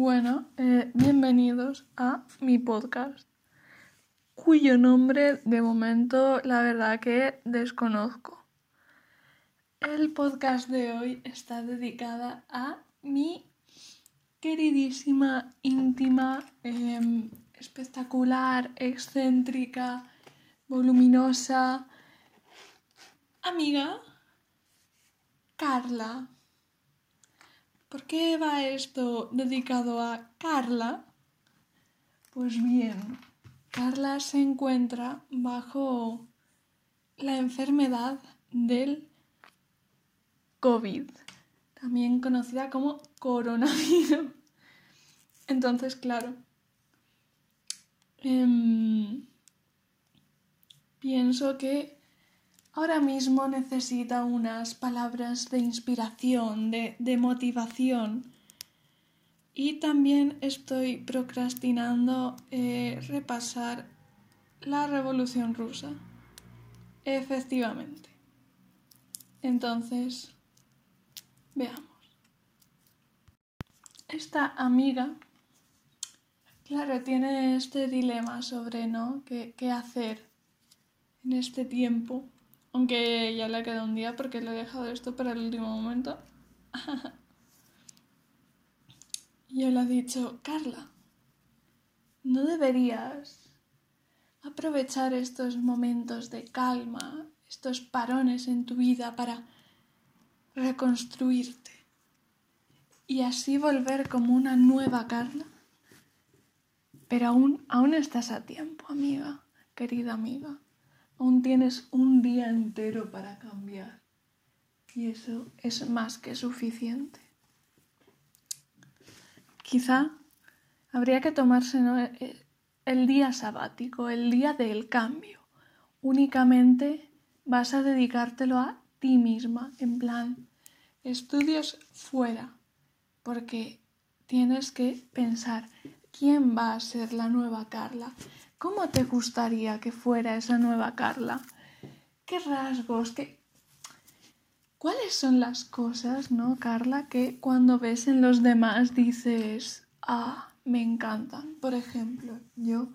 Bueno, eh, bienvenidos a mi podcast, cuyo nombre de momento la verdad que desconozco. El podcast de hoy está dedicada a mi queridísima, íntima, em, espectacular, excéntrica, voluminosa amiga Carla. ¿Por qué va esto dedicado a Carla? Pues bien, Carla se encuentra bajo la enfermedad del COVID, también conocida como coronavirus. Entonces, claro, em, pienso que ahora mismo necesita unas palabras de inspiración, de, motivación. Y también estoy procrastinando eh, repasar la Revolución Rusa. Efectivamente. Entonces, veamos. Esta amiga, claro, tiene este dilema sobre, ¿no? ¿Qué, qué hacer en este tiempo? Aunque ya le queda un día porque le he dejado esto para el último momento. y él ha dicho, Carla, no deberías aprovechar estos momentos de calma, estos parones en tu vida para reconstruirte y así volver como una nueva Carla. Pero aún, aún estás a tiempo, amiga, querida amiga. Aún tienes un día entero para cambiar. Y eso es más que suficiente. Quizá habría que tomarse e, el día sabático, el día del cambio. Únicamente vas a dedicártelo a ti misma, en plan, estudios fuera, porque tienes que pensar quién va a ser la nueva Carla, ¿Cómo te gustaría que fuera esa nueva Carla? ¿Qué rasgos? ¿Qué... ¿Cuáles son las cosas, no, Carla, que cuando ves en los demás dices, ah, me encantan? Por ejemplo, yo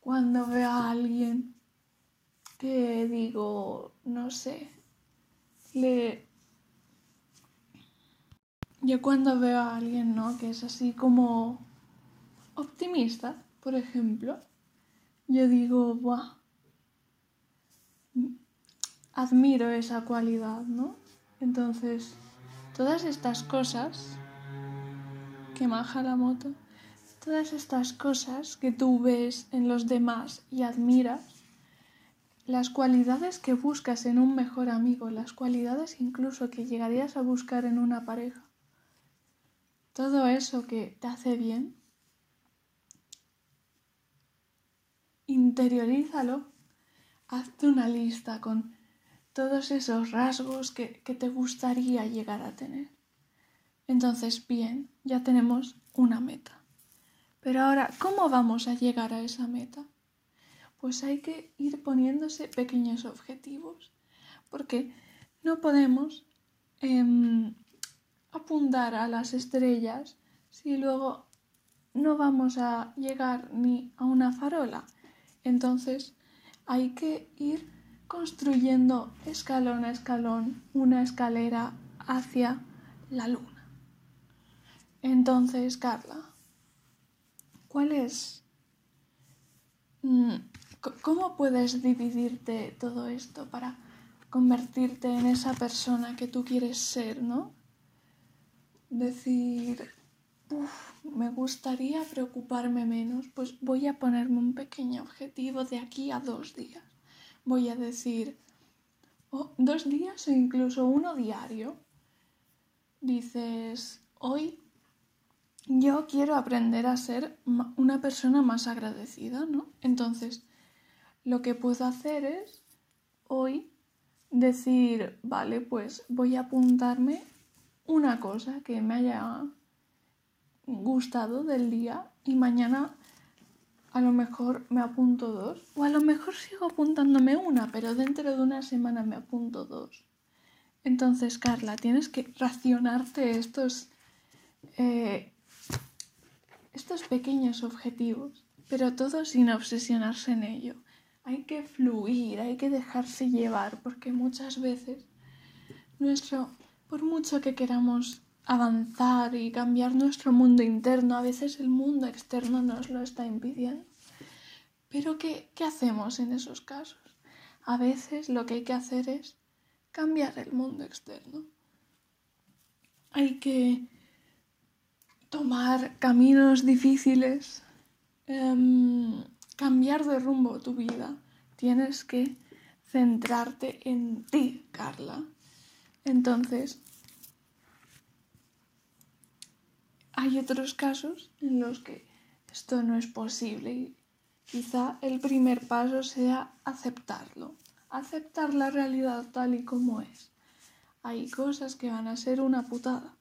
cuando veo a alguien que digo, no sé, le... Yo cuando veo a alguien, ¿no? Que es así como optimista, por ejemplo, yo digo, ¡buah! Admiro esa cualidad, ¿no? Entonces, todas estas cosas, que maja la moto, todas estas cosas que tú ves en los demás y admiras, las cualidades que buscas en un mejor amigo, las cualidades incluso que llegarías a buscar en una pareja, todo eso que te hace bien, interiorízalo, hazte una lista con todos esos rasgos que, te gustaría llegar a tener. Entonces, bien, ya tenemos una meta. Pero ahora, ¿cómo vamos a llegar a esa meta? Pues hay que ir poniéndose pequeños objetivos, porque no podemos em, apuntar a las estrellas si luego no vamos a llegar ni a una farola. Entonces hay que ir construyendo escalón a escalón una escalera hacia la luna. Entonces, Carla, ¿cuál es... Mm, ¿Cómo puedes dividirte todo esto para convertirte en esa persona que tú quieres ser, no? Decir, me gustaría preocuparme menos, pues voy a ponerme un pequeño objetivo de aquí a dos días. Voy a decir, oh, dos días o incluso uno diario. Dices, hoy yo quiero aprender a ser una persona más agradecida, ¿no? Entonces, lo que puedo hacer es hoy decir, vale, pues voy a apuntarme una cosa que me haya gustado del día y mañana a lo mejor me apunto dos o a lo mejor sigo apuntándome una, pero dentro de una semana me apunto dos. Entonces, Carla, tienes que racionarte estos, eh, estos pequeños objetivos, pero todo sin obsesionarse en ello. Hay que fluir, hay que dejarse llevar, porque muchas veces nuestro, por mucho que queramos avanzar y cambiar nuestro mundo interno, a veces el mundo externo nos lo está impidiendo. Pero ¿qué, qué hacemos en esos casos? A veces lo que hay que hacer es cambiar el mundo externo. Hay que tomar caminos difíciles, em, cambiar de rumbo tu vida. Tienes que centrarte en ti, Carla. Entonces, hay otros casos en los que esto no es posible y quizá el primer paso sea aceptarlo, aceptar la realidad tal y como es. Hay cosas que van a ser una putada,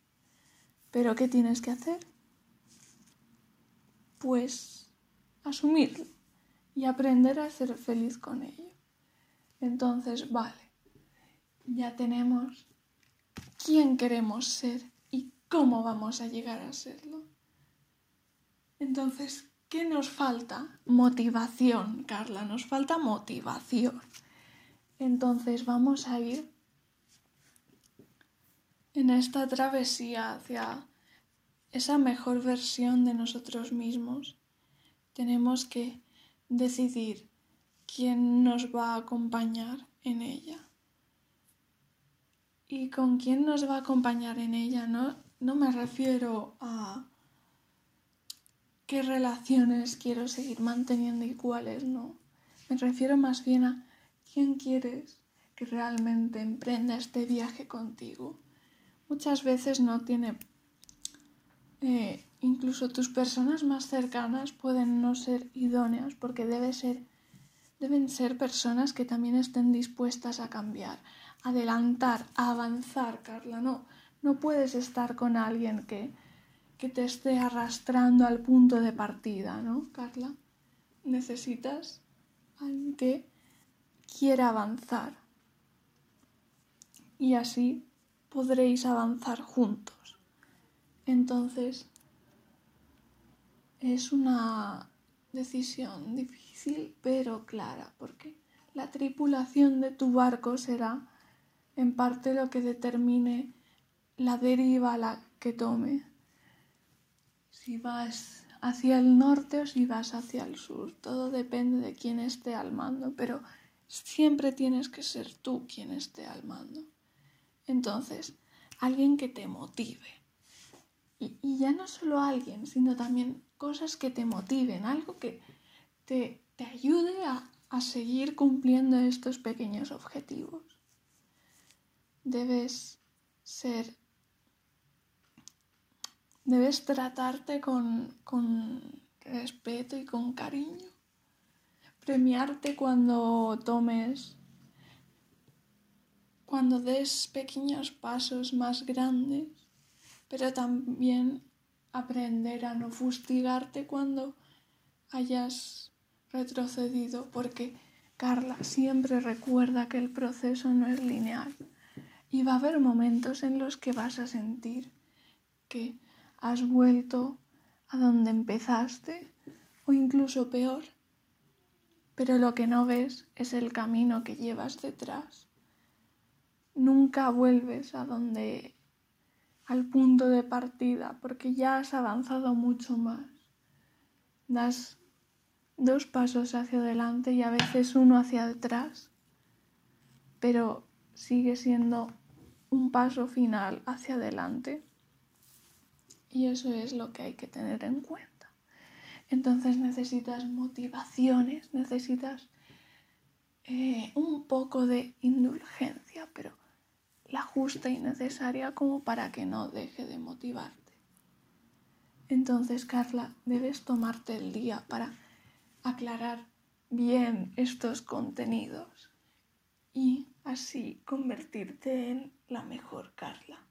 pero ¿qué tienes que hacer? Pues asumirlo y aprender a ser feliz con ello. Entonces, vale, ya tenemos quién queremos ser cómo vamos a llegar a serlo. Entonces, ¿qué nos falta? Motivación, Carla, nos falta motivación. Entonces vamos a ir en esta travesía hacia esa mejor versión de nosotros mismos. Tenemos que decidir quién nos va a acompañar en ella y con quién nos va a acompañar en ella. No, no me refiero a qué relaciones quiero seguir manteniendo y cuáles no. Me refiero más bien a quién quieres que realmente emprenda este viaje contigo. Muchas veces no tiene... Eh, incluso tus personas más cercanas pueden no ser idóneas porque debe ser, deben ser personas que también estén dispuestas a cambiar, adelantar, avanzar, Carla. No, no puedes estar con alguien que, que te esté arrastrando al punto de partida, ¿no, Carla? Necesitas alguien que quiera avanzar. Y así podréis avanzar juntos. Entonces, es una decisión difícil pero clara, porque la tripulación de tu barco será en parte lo que determine la deriva la que tome. Si vas hacia el norte o si vas hacia el sur, todo depende de quién esté al mando, pero siempre tienes que ser tú quien esté al mando. Entonces, alguien que te motive. Y, y, ya no solo alguien, sino también cosas que te motiven, algo que te, te ayude a, a seguir cumpliendo estos pequeños objetivos debes ser, debes tratarte con, con respeto y con cariño, premiarte cuando tomes, cuando des pequeños pasos más grandes, pero también aprender a no fustigarte cuando hayas retrocedido, porque Carla siempre recuerda que el proceso no es lineal. Y va a haber momentos en los que vas a sentir que has vuelto a donde empezaste o incluso peor. Pero lo que no ves es el camino que llevas detrás. Nunca vuelves a donde al punto de partida porque ya has avanzado mucho más. Das dos pasos hacia adelante y a veces uno hacia detrás, pero sigue siendo un paso final hacia adelante. Y eso es lo que hay que tener en cuenta. Entonces necesitas motivaciones, necesitas eh, un poco de indulgencia, pero la justa y necesaria como para que no deje de motivarte. Entonces, Carla, debes tomarte el día para aclarar bien estos contenidos y así convertirte en la mejor Carla.